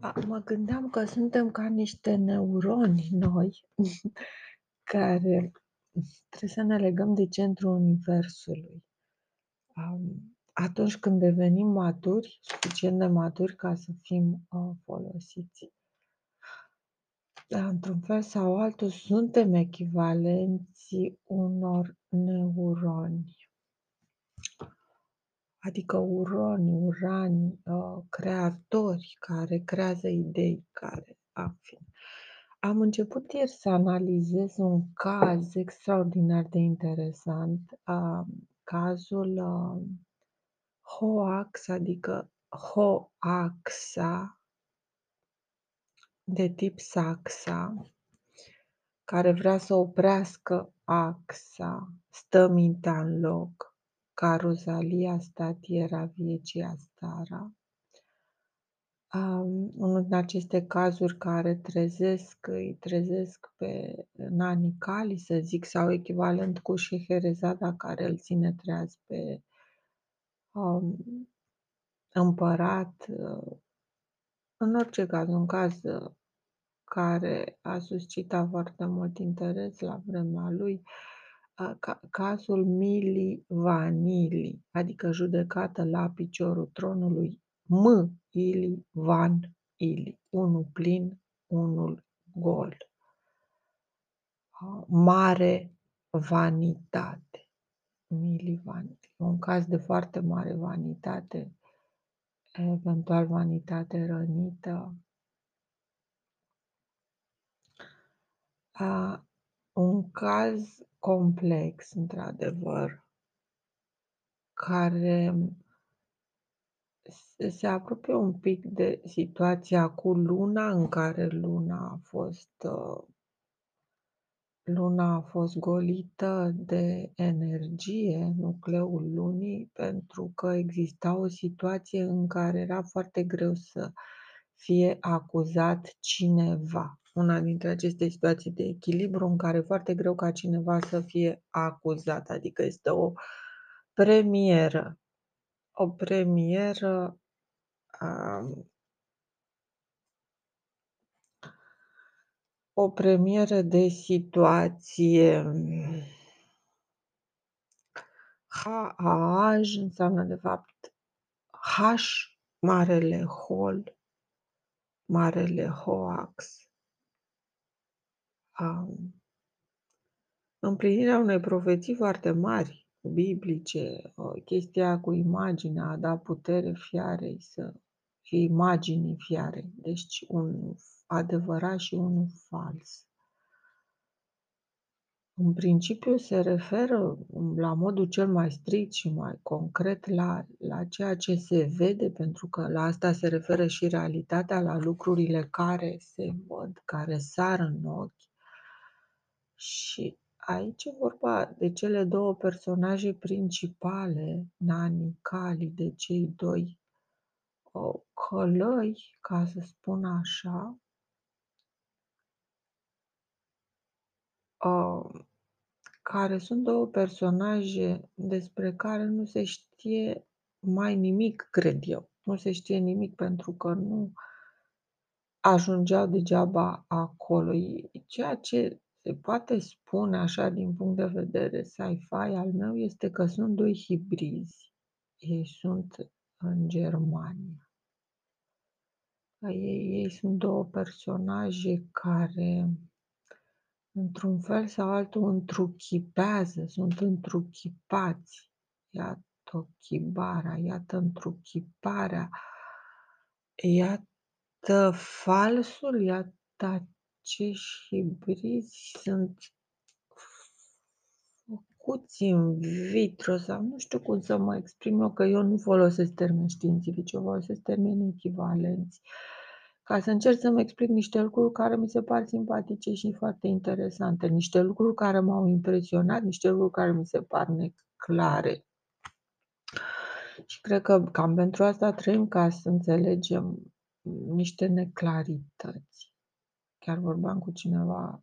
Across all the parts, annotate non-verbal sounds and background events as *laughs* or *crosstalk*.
A, mă gândeam că suntem ca niște neuroni noi, *laughs* care trebuie să ne legăm de centrul universului. Am, atunci când devenim maturi, suficient de maturi ca să fim uh, folosiți. Dar, într-un fel sau altul, suntem echivalenții unor neuroni. Adică uroni, urani, uh, creatori care creează idei, care am fi. Am început ieri să analizez un caz extraordinar de interesant, uh, cazul uh, Hoax, adică Hoaxa, de tip Saxa, care vrea să oprească axa, stă mintea în loc, Caruzalia statiera viecia stara. Um, unul din aceste cazuri care trezesc, îi trezesc pe Nani Cali, să zic, sau echivalent cu Șeherezada care îl ține treaz pe um, împărat. Uh, în orice caz, un caz uh, care a suscitat foarte mult interes la vremea lui. Uh, ca, cazul Mili Vanili, adică judecată la piciorul tronului M. Ili Van Ili, unul plin, unul gol. Mare vanitate. Mili Vanili. Un caz de foarte mare vanitate, eventual vanitate rănită. A, un caz complex, într-adevăr, care se apropie un pic de situația cu luna, în care luna a fost uh, luna a fost golită de energie, nucleul lunii, pentru că exista o situație în care era foarte greu să fie acuzat cineva una dintre aceste situații de echilibru în care e foarte greu ca cineva să fie acuzat, adică este o premieră. O premieră um, o premieră de situație H-A-J înseamnă de fapt H, marele hol, marele hoax um, împlinirea unei profeții foarte mari, biblice, chestia cu imaginea, a da putere fiarei să fie imaginii fiarei, deci un adevărat și unul fals. În principiu se referă la modul cel mai strict și mai concret la, la ceea ce se vede, pentru că la asta se referă și realitatea, la lucrurile care se văd, care sar în ochi, și aici e vorba de cele două personaje principale, Nani, Cali, de cei doi călăi, ca să spun așa, care sunt două personaje despre care nu se știe mai nimic, cred eu. Nu se știe nimic pentru că nu ajungeau degeaba acolo. Ceea ce se poate spune așa din punct de vedere sci-fi al meu este că sunt doi hibrizi. Ei sunt în Germania. Ei, ei sunt două personaje care, într-un fel sau altul, întruchipează, sunt întruchipați. Iată chibara, iată întruchiparea, iată falsul, iată acești hibrizi sunt făcuți în vitro sau nu știu cum să mă exprim eu, că eu nu folosesc termeni științifici, eu folosesc termeni echivalenți, ca să încerc să-mi explic niște lucruri care mi se par simpatice și foarte interesante, niște lucruri care m-au impresionat, niște lucruri care mi se par neclare. Și cred că cam pentru asta trăim ca să înțelegem niște neclarități. Chiar vorbeam cu cineva,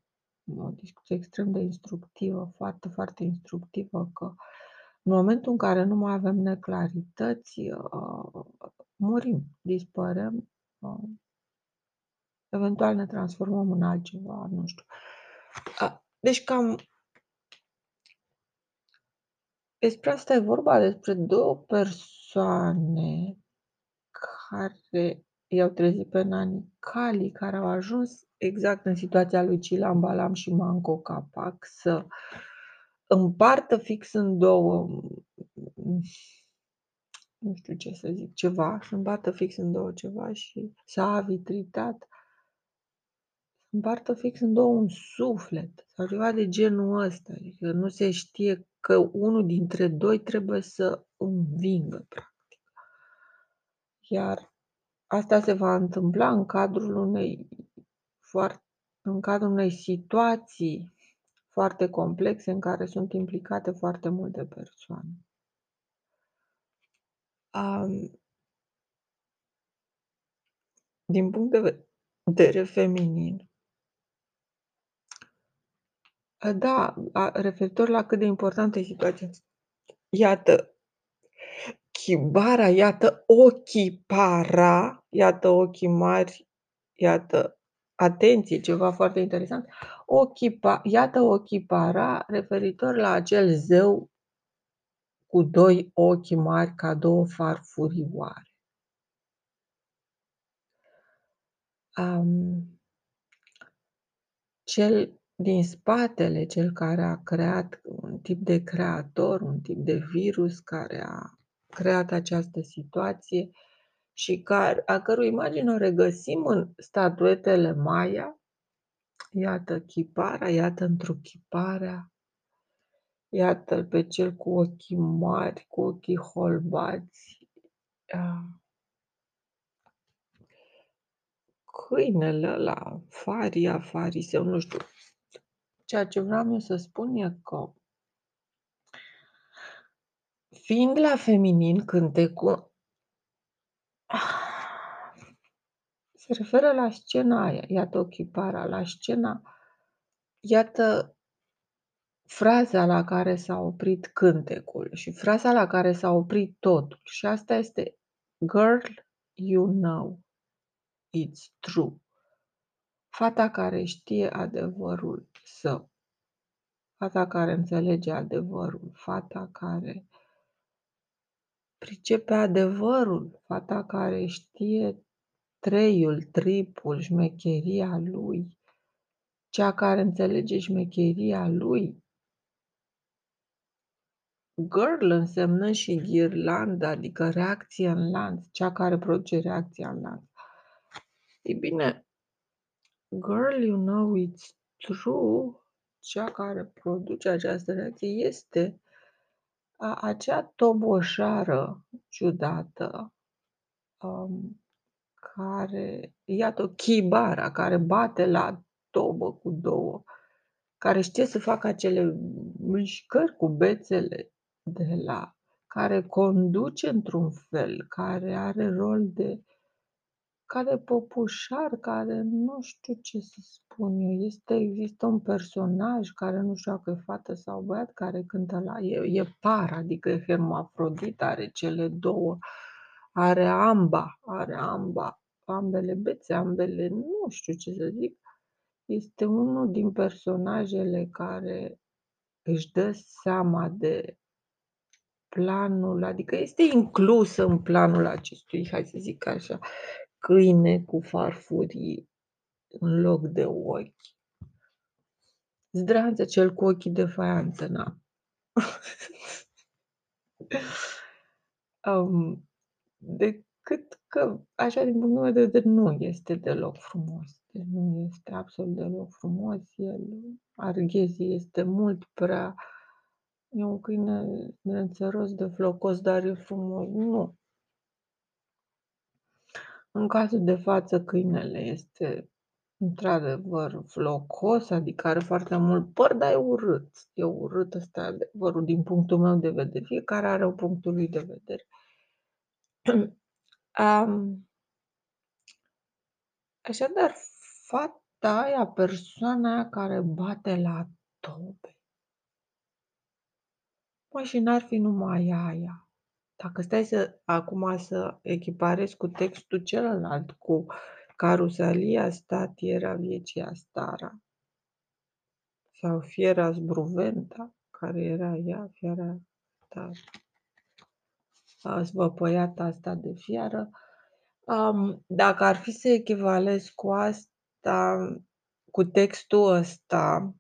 o discuție extrem de instructivă, foarte, foarte instructivă, că în momentul în care nu mai avem neclarități, uh, murim, dispărem, uh, eventual ne transformăm în altceva, nu știu. A, deci cam despre asta e vorba, despre două persoane care i-au trezit pe Nani Cali, care au ajuns exact în situația lui Cilan Balam și Manco Capac să împartă fix în două nu știu ce să zic, ceva, să împartă fix în două ceva și s-a avitritat împartă fix în două un suflet sau ceva de genul ăsta. Adică nu se știe că unul dintre doi trebuie să învingă, practic. Iar asta se va întâmpla în cadrul unei foarte, în cadrul unei situații foarte complexe în care sunt implicate foarte multe persoane. Um, din punct de vedere feminin, da, referitor la cât de importantă e situația. Iată, Chibara, iată ochii para, iată ochii mari, iată, atenție, ceva foarte interesant. Ochii pa, iată ochii para, referitor la acel zeu cu doi ochi mari ca două farfurioare. Um, cel din spatele, cel care a creat un tip de creator, un tip de virus care a creat această situație și care, a cărui imagine o regăsim în statuetele Maya. Iată chipara, iată întruchiparea, iată pe cel cu ochii mari, cu ochii holbați, câinele ăla, faria, fariseu, nu știu, Ceea ce vreau eu să spun e că fiind la feminin cântecul se referă la scena aia, iată ochipara, la scena, iată fraza la care s-a oprit cântecul și fraza la care s-a oprit totul. Și asta este Girl, you know, it's true. Fata care știe adevărul său. Fata care înțelege adevărul, fata care pricepe adevărul, fata care știe treiul, tripul, șmecheria lui, cea care înțelege șmecheria lui. Girl însemnă și ghirlandă, adică reacție în lanț, cea care produce reacția în lanț. Ei bine, girl, you know it's true, cea care produce această reacție este acea toboșară ciudată um, care, iată, chibara, care bate la tobă cu două, care știe să facă acele mișcări cu bețele de la, care conduce într-un fel, care are rol de care popușar, care nu știu ce să spun eu. Este, există un personaj care nu știu dacă e fată sau băiat care cântă la... E, e par, adică e hermafrodit, are cele două, are amba, are amba, ambele bețe, ambele, nu știu ce să zic. Este unul din personajele care își dă seama de planul, adică este inclus în planul acestui, hai să zic așa, câine cu farfurii în loc de ochi. Zdranță cel cu ochii de faianță, na. *laughs* um, decât că, așa, din punctul meu de vedere, nu este deloc frumos. Deci nu este absolut deloc frumos. El, arghezii este mult prea... E un câine de înțeros, de flocos, dar e frumos. Nu. În cazul de față, câinele este într-adevăr flocos, adică are foarte mult păr, dar e urât. E urât ăsta adevărul din punctul meu de vedere. Fiecare are o punctul lui de vedere. *clears throat* um, așadar, fata aia, persoana aia care bate la tobe. Mă, și n-ar fi numai aia. Dacă stai să acum să echiparezi cu textul celălalt, cu Carusalia stat era viecia stara sau fiera zbruventa, care era ea, fiera asta zvăpăiată asta de fiară. Um, dacă ar fi să echivalez cu asta, cu textul ăsta,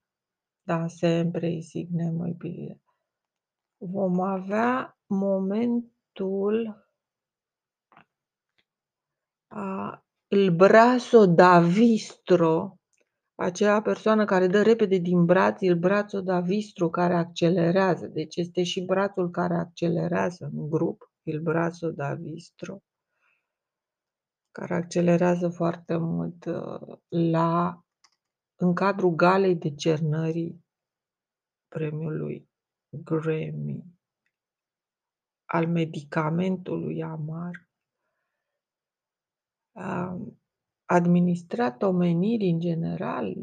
da, sempre y signe muy bine, vom avea momentul a, il brazo da vistro, acea persoană care dă repede din braț, il brazo da vistro care accelerează. Deci este și brațul care accelerează în grup, il brazo da vistro, care accelerează foarte mult uh, la, în cadrul galei de cernării premiului Grammy al medicamentului amar administrat omenirii în general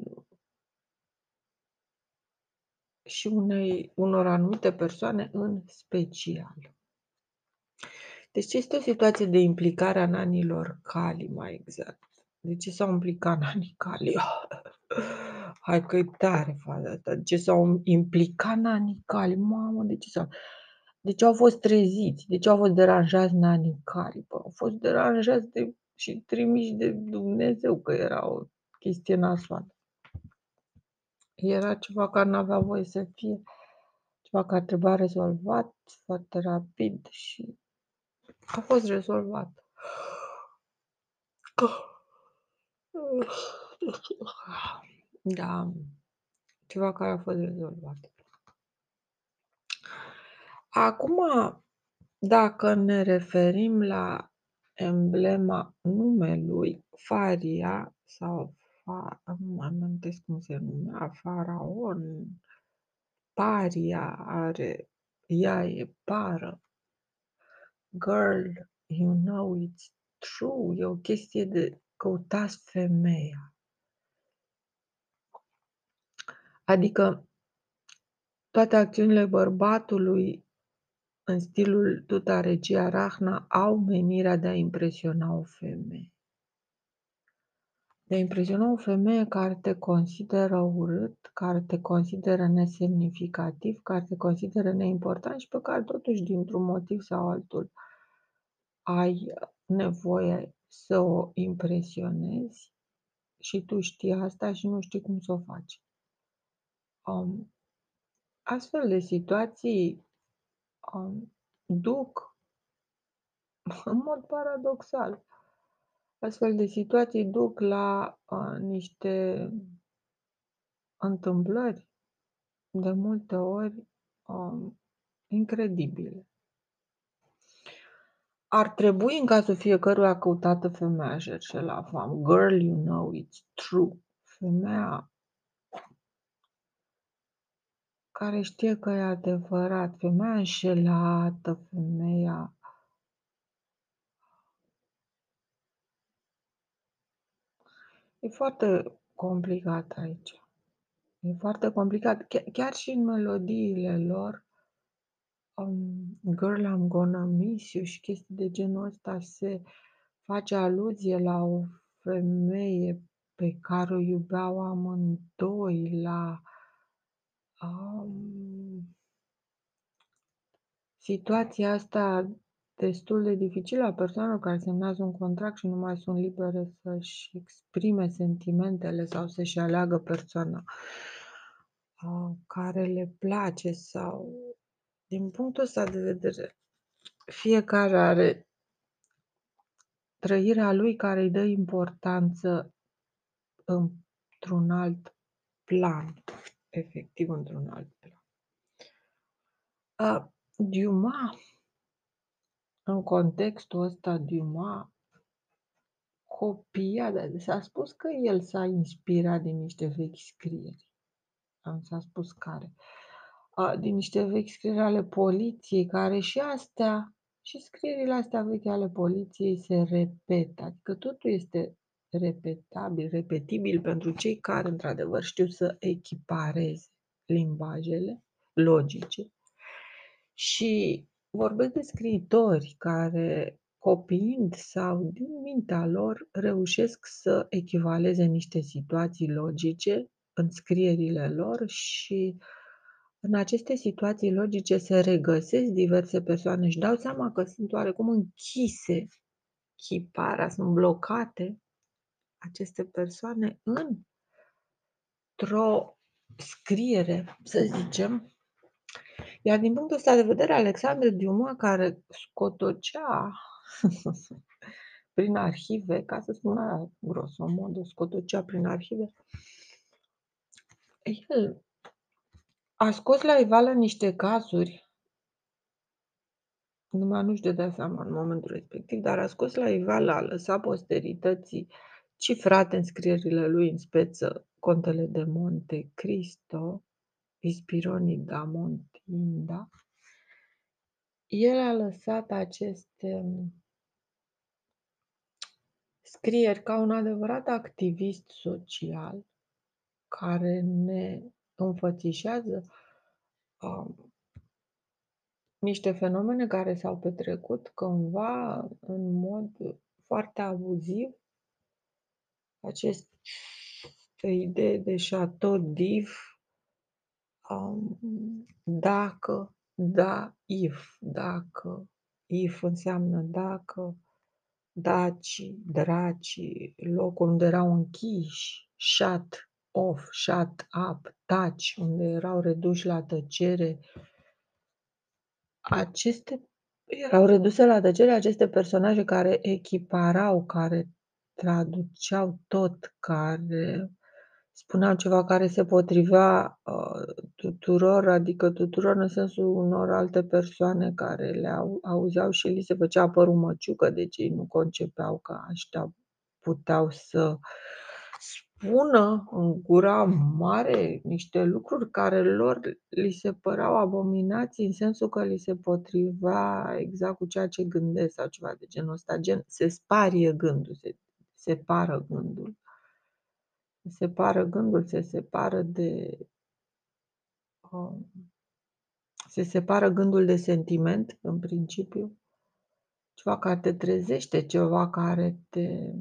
și unei, unor anumite persoane în special. Deci este o situație de implicare a nanilor cali, mai exact. De ce s-au implicat *laughs* nanii cali? Hai că e tare faza asta. De ce s-au implicat nanii cali? Mamă, de ce s-au... De ce au fost treziți? De ce au fost deranjați nanii cali? Bă, au fost deranjați de și trimiși de Dumnezeu, că era o chestie nasoală. Era ceva care nu avea voie să fie, ceva care trebuia rezolvat foarte rapid și a fost rezolvat. Da, ceva care a fost rezolvat. Acum, dacă ne referim la emblema numelui Faria sau fa, nu amintesc cum se numea, Faraon, Paria are, ea e pară, girl, you know it's true, e o chestie de căutați femeia. Adică toate acțiunile bărbatului în stilul Tuta Regia Rahna au menirea de a impresiona o femeie. De a impresiona o femeie care te consideră urât, care te consideră nesemnificativ, care te consideră neimportant și pe care totuși dintr-un motiv sau altul ai nevoie să o impresionezi și tu știi asta și nu știi cum să o faci. Um, astfel de situații um, duc, în mod paradoxal, astfel de situații duc la uh, niște întâmplări de multe ori um, incredibile. Ar trebui în cazul fiecăruia căutată femeia șerșe la fam. Girl, you know it's true. Femeia care știe că e adevărat, femeia înșelată, femeia E foarte complicat aici. E foarte complicat. Chiar și în melodiile lor, um, Girl, I'm gonna miss you și chestii de genul ăsta se face aluzie la o femeie pe care o iubeau amândoi, la um, situația asta destul de dificilă a persoanelor care semnează un contract și nu mai sunt libere să-și exprime sentimentele sau să-și aleagă persoana care le place sau din punctul ăsta de vedere fiecare are trăirea lui care îi dă importanță într-un alt plan, efectiv într-un alt plan. Uh, Dumas, în contextul ăsta, Dumas copia, dar s-a spus că el s-a inspirat din niște vechi scrieri. S-a spus care. Din niște vechi scrieri ale poliției, care și astea, și scrierile astea vechi ale poliției se repetă. Adică totul este repetabil, repetibil pentru cei care, într-adevăr, știu să echipareze limbajele logice și vorbesc de scriitori care copiind sau din mintea lor, reușesc să echivaleze niște situații logice în scrierile lor și în aceste situații logice se regăsesc diverse persoane, își dau seama că sunt oarecum închise, chiparea, sunt blocate aceste persoane într-o scriere, să zicem. Iar din punctul ăsta de vedere, Alexandre Dumas, care scotocea *laughs* prin arhive, ca să spun aia grosomodă, scotocea prin arhive, el a scos la iveală niște cazuri, numai nu-și dădea seama în momentul respectiv, dar a scos la iveală, a lăsat posterității cifrate în scrierile lui în speță Contele de Monte Cristo, Ispironi da Montinda. El a lăsat aceste scrieri ca un adevărat activist social care ne înfățișează um, niște fenomene care s-au petrecut cândva în mod foarte abuziv. Aceste idee de chateau div, um, dacă, da, if, dacă, if înseamnă dacă, daci, draci, locul unde erau închiși, shut off, shut up, taci, unde erau reduși la tăcere. Aceste erau reduse la tăcere aceste personaje care echiparau, care traduceau tot, care spuneau ceva care se potrivea uh, tuturor, adică tuturor în sensul unor alte persoane care le au, auzeau și li se făcea părul măciucă, deci ei nu concepeau că ăștia puteau să spună în gura mare niște lucruri care lor li se păreau abominații în sensul că li se potrivea exact cu ceea ce gândesc sau ceva de genul ăsta, gen se sparie gândul, se separă gândul. Se separă gândul, se separă de um, se separă gândul de sentiment, în principiu, ceva care te trezește, ceva care te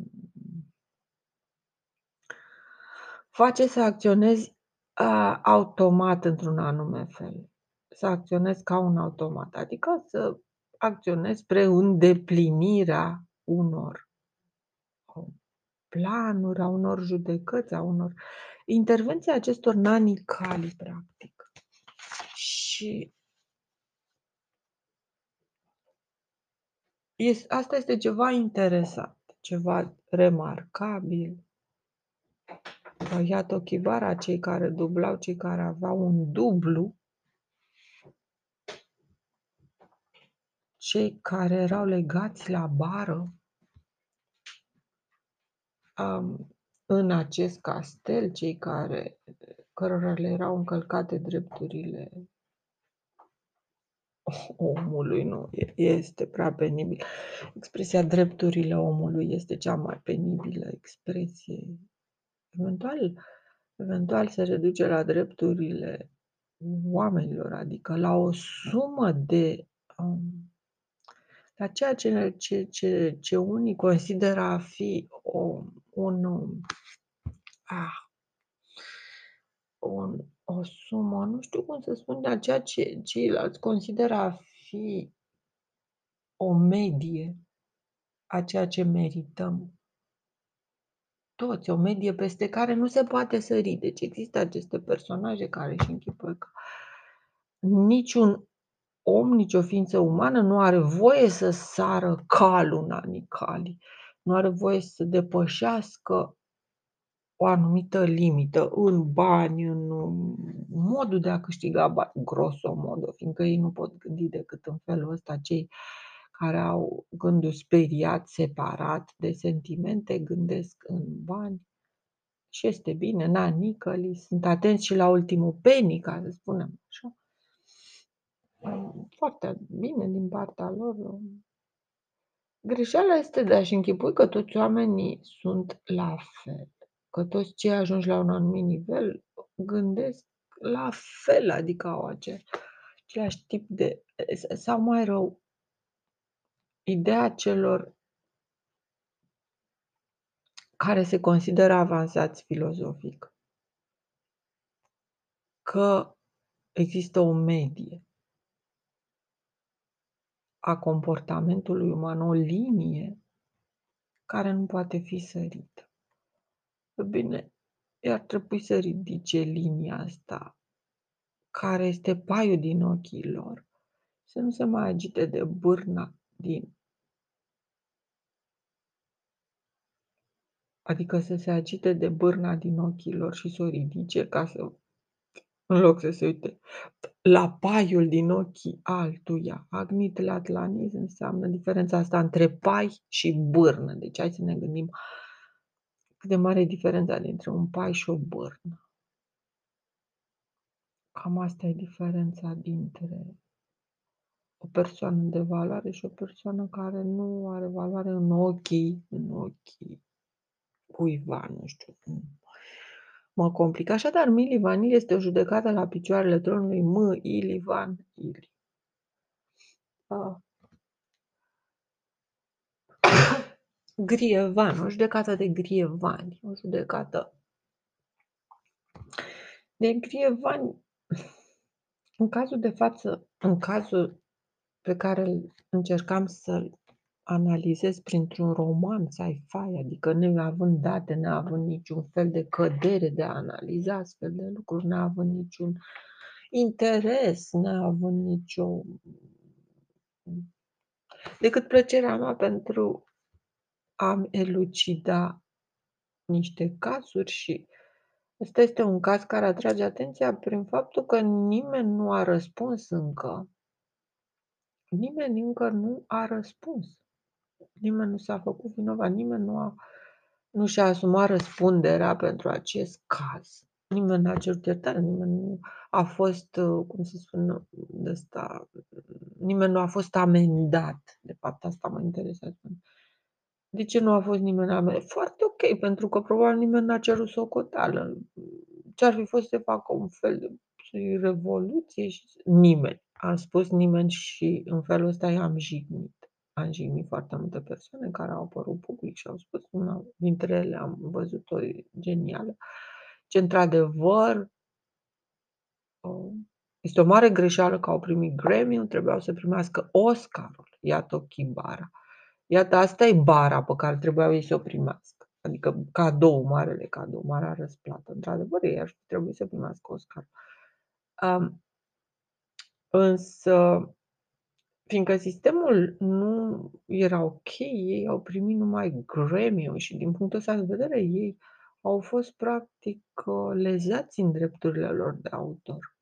face să acționezi a, automat într-un anume fel. Să acționezi ca un automat, adică să acționezi spre îndeplinirea unor planuri, a unor judecăți, a unor intervenții acestor nani cali, practic. Și este, asta este ceva interesant, ceva remarcabil. Iată Chivara, cei care dublau, cei care aveau un dublu, cei care erau legați la bară, um, în acest castel, cei care, cărora le erau încălcate drepturile omului, nu, este prea penibil. Expresia drepturile omului este cea mai penibilă expresie. Eventual, eventual se reduce la drepturile oamenilor, adică la o sumă de um, la ceea ce, ce, ce, ce unii consideră a fi o, un, ah, un, o sumă, nu știu cum să spun, dar ceea ce ceilalți consideră a fi o medie a ceea ce merităm toți, o medie peste care nu se poate sări. Deci există aceste personaje care își închipuie că niciun om, nicio ființă umană nu are voie să sară calul nanicali, nu are voie să depășească o anumită limită în bani, în modul de a câștiga bani, grosomodo, fiindcă ei nu pot gândi decât în felul ăsta, cei care au gândul speriat, separat de sentimente, gândesc în bani și este bine, na, nicăli, sunt atenți și la ultimul penny, ca să spunem așa. Foarte bine din partea lor. Greșeala este de a-și închipui că toți oamenii sunt la fel, că toți cei ajungi la un anumit nivel gândesc la fel, adică au același tip de, sau mai rău, ideea celor care se consideră avansați filozofic că există o medie a comportamentului uman, o linie care nu poate fi sărită. Bine, ar trebui să ridice linia asta, care este paiul din ochii lor, să nu se mai agite de bârna din Adică să se agite de bârna din ochii lor și să o ridice ca să în loc să se uite la paiul din ochii altuia. Agnit latlanis înseamnă diferența asta între pai și bârnă. Deci hai să ne gândim cât de mare e diferența dintre un pai și o bârnă. Cam asta e diferența dintre o persoană de valoare și o persoană care nu are valoare în ochii, în ochii cuiva, nu știu cum mă complic. Așadar, Mili Vanil este o judecată la picioarele tronului M. Ilivan Ili. Ah. *coughs* Grievan, o judecată de grievani, o judecată de grievani. În cazul de față, în cazul pe care încercam să-l analizez printr-un roman sci-fi, adică neavând date, neavând niciun fel de cădere de a analiza astfel de lucruri, neavând niciun interes, neavând nicio decât plăcerea mea pentru a elucida niște cazuri și ăsta este un caz care atrage atenția prin faptul că nimeni nu a răspuns încă. Nimeni încă nu a răspuns. Nimeni nu s-a făcut vinovat, nimeni nu a nu și-a asumat răspunderea pentru acest caz. Nimeni n-a cerut iertare, nimeni nu a fost, uh, cum se spune, de asta, nimeni nu a fost amendat. De fapt, asta mă interesează. De ce nu a fost nimeni amendat? Foarte ok, pentru că probabil nimeni n-a cerut socoteală. Ce-ar fi fost să facă un fel de revoluție și nimeni. Am spus nimeni și în felul ăsta i-am jignit am jignit foarte multe persoane care au apărut public și au spus, una dintre ele am văzut-o genială, ce într-adevăr este o mare greșeală că au primit Grammy, trebuiau să primească Oscarul. Iată chibara. Iată, asta e bara pe care trebuiau ei să o primească. Adică cadou, marele cadou, marea răsplată. Într-adevăr, ei ar trebui să primească Oscar. Um, însă, Fiindcă sistemul nu era ok, ei au primit numai Grammy și din punctul ăsta de vedere ei au fost practic uh, lezați în drepturile lor de autor.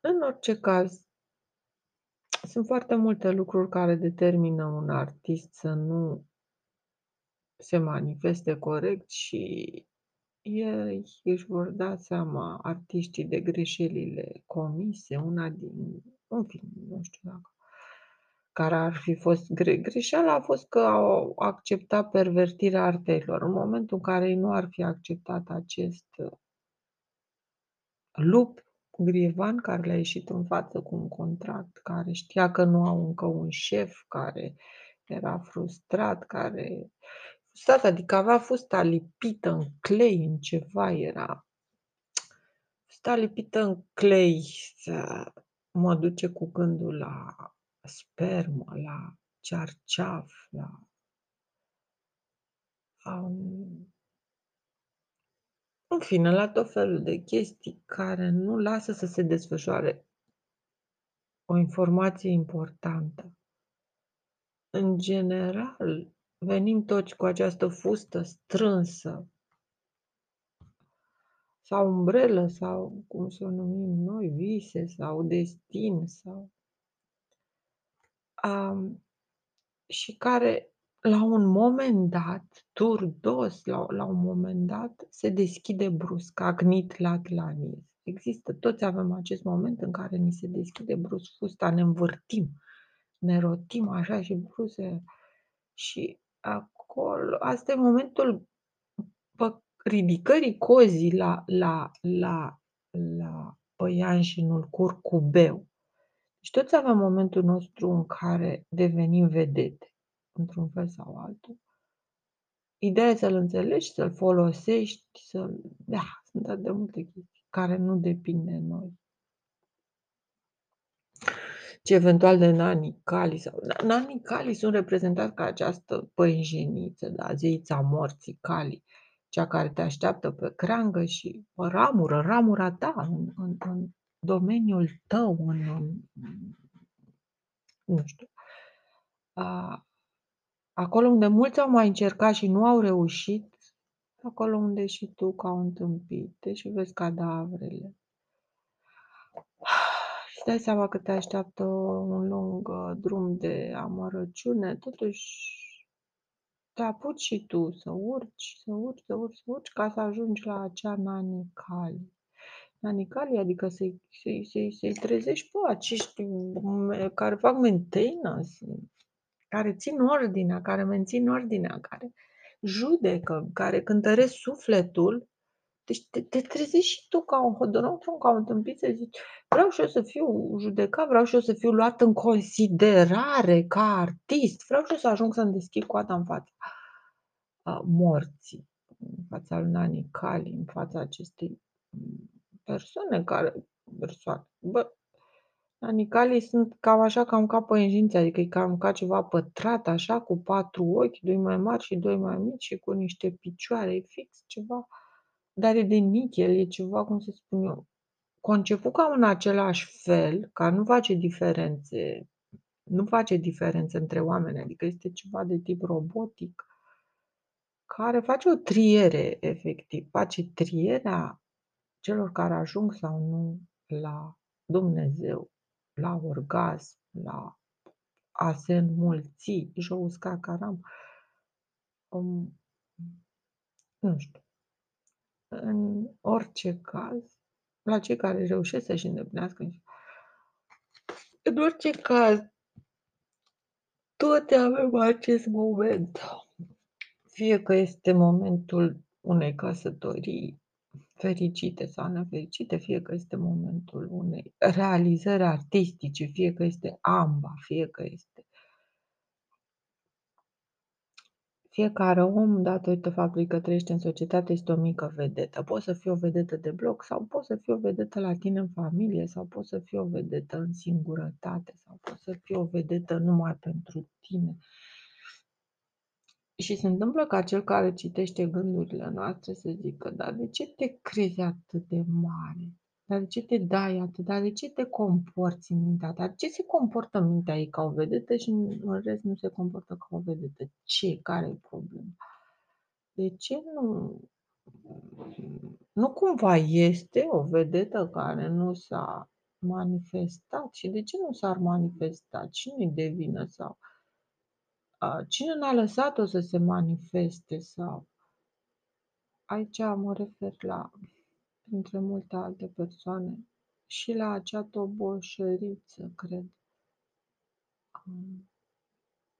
În orice caz, sunt foarte multe lucruri care determină un artist să nu se manifeste corect și ei își vor da seama, artiștii, de greșelile comise, una din un film, nu știu dacă care ar fi fost gre greșeala a fost că au acceptat pervertirea artelor. În momentul în care ei nu ar fi acceptat acest lup grievan care le-a ieșit în față cu un contract, care știa că nu au încă un șef, care era frustrat, care Fustat, adică avea fusta lipită în clei, în ceva era. Fusta lipită în clei să mă duce cu gândul la spermă, la cearceaf, la... Um, în fine, la tot felul de chestii care nu lasă să se desfășoare o informație importantă. În general, Venim toți cu această fustă strânsă sau umbrelă sau cum să o numim noi, vise sau destin sau um, și care la un moment dat, turdos, la, la un moment dat, se deschide brusc, agnit la atlanis. Există, toți avem acest moment în care ni se deschide brusc fusta, ne învârtim, ne rotim așa și brusc și acolo, asta e momentul ridicării cozii la, la, la, la păianjenul curcubeu. Și toți avem momentul nostru în care devenim vedete, într-un fel sau altul. Ideea e să-l înțelegi, să-l folosești, să-l... Da, sunt atât de multe chestii care nu depind de noi. Ci eventual de nanii Cali sau nanii Cali sunt reprezentați ca această păinjeniță, da, zeița morții Cali, cea care te așteaptă pe creangă și ramură, ramura ta în, în, în domeniul tău, în, în nu știu, a, acolo unde mulți au mai încercat și nu au reușit, acolo unde și tu ca un tâmpit, și vezi cadavrele. Și dai seama că te așteaptă un lung uh, drum de amărăciune, totuși te apuci și tu să urci, să urci, să urci, să urci, ca să ajungi la acea nanicali. Nanicali, adică să-i, să-i, să-i, să-i trezești pe acești care fac maintenance, care țin ordinea, care mențin ordinea, care judecă, care cântăresc sufletul deci te, te trezești și tu ca un hodorotron, ca un tâmpit să zici, vreau și eu să fiu judecat, vreau și eu să fiu luat în considerare ca artist, vreau și eu să ajung să-mi deschid coada în fața a, morții, în fața lui Nani Cali, în fața acestei persoane care, persoane, bă, Nani Cali sunt cam așa, cam ca păinjinți, adică e cam ca ceva pătrat, așa, cu patru ochi, doi mai mari și doi mai mici și cu niște picioare, e fix ceva dar e de nichel, e ceva, cum să spun eu, conceput cam în același fel, ca nu face diferențe, nu face diferențe între oameni, adică este ceva de tip robotic, care face o triere, efectiv, face trierea celor care ajung sau nu la Dumnezeu, la orgasm, la a se înmulți, jousca caram. Um, nu știu. În orice caz, la cei care reușesc să-și îndeplinească în orice caz, toate avem acest moment. Fie că este momentul unei căsătorii fericite sau nefericite, fie că este momentul unei realizări artistice, fie că este amba, fie că este Fiecare om, datorită faptului că trăiește în societate, este o mică vedetă. Poți să fii o vedetă de bloc sau poți să fii o vedetă la tine în familie sau poți să fii o vedetă în singurătate sau poți să fii o vedetă numai pentru tine. Și se întâmplă ca cel care citește gândurile noastre să zică, dar de ce te crezi atât de mare? Dar de ce te dai atât? Dar de ce te comporți în mintea ta? De ce se comportă mintea ei ca o vedetă și în rest nu se comportă ca o vedetă? Ce? Care e problema? De ce nu? Nu cumva este o vedetă care nu s-a manifestat și de ce nu s-ar manifesta? Cine-i de vină sau cine n-a lăsat-o să se manifeste sau aici mă refer la printre multe alte persoane, și la acea toboșăriță, cred,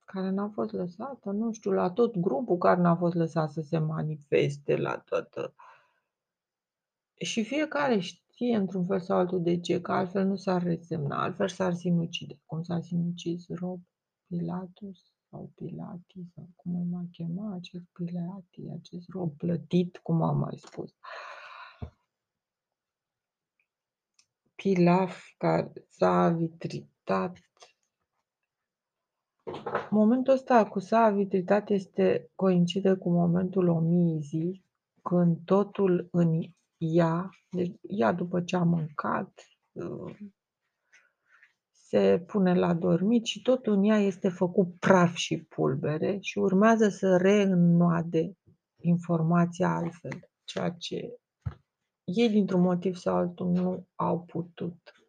care n-a fost lăsată, nu știu, la tot grupul care n-a fost lăsat să se manifeste, la toată. Și fiecare știe într-un fel sau altul de ce, că altfel nu s-ar resemna, altfel s-ar sinucide, cum s-a sinucis Rob Pilatus sau Pilati, sau cum îl mai chema acest Pilati, acest rob plătit, cum am mai spus. Uh, pilaf care s-a vitritat. Momentul ăsta cu s-a vitritat este coincide cu momentul omizii, când totul în ea, deci ea după ce a mâncat, se pune la dormit și totul în ea este făcut praf și pulbere și urmează să reînnoade informația altfel, ceea ce ei dintr-un motiv sau altul nu au putut.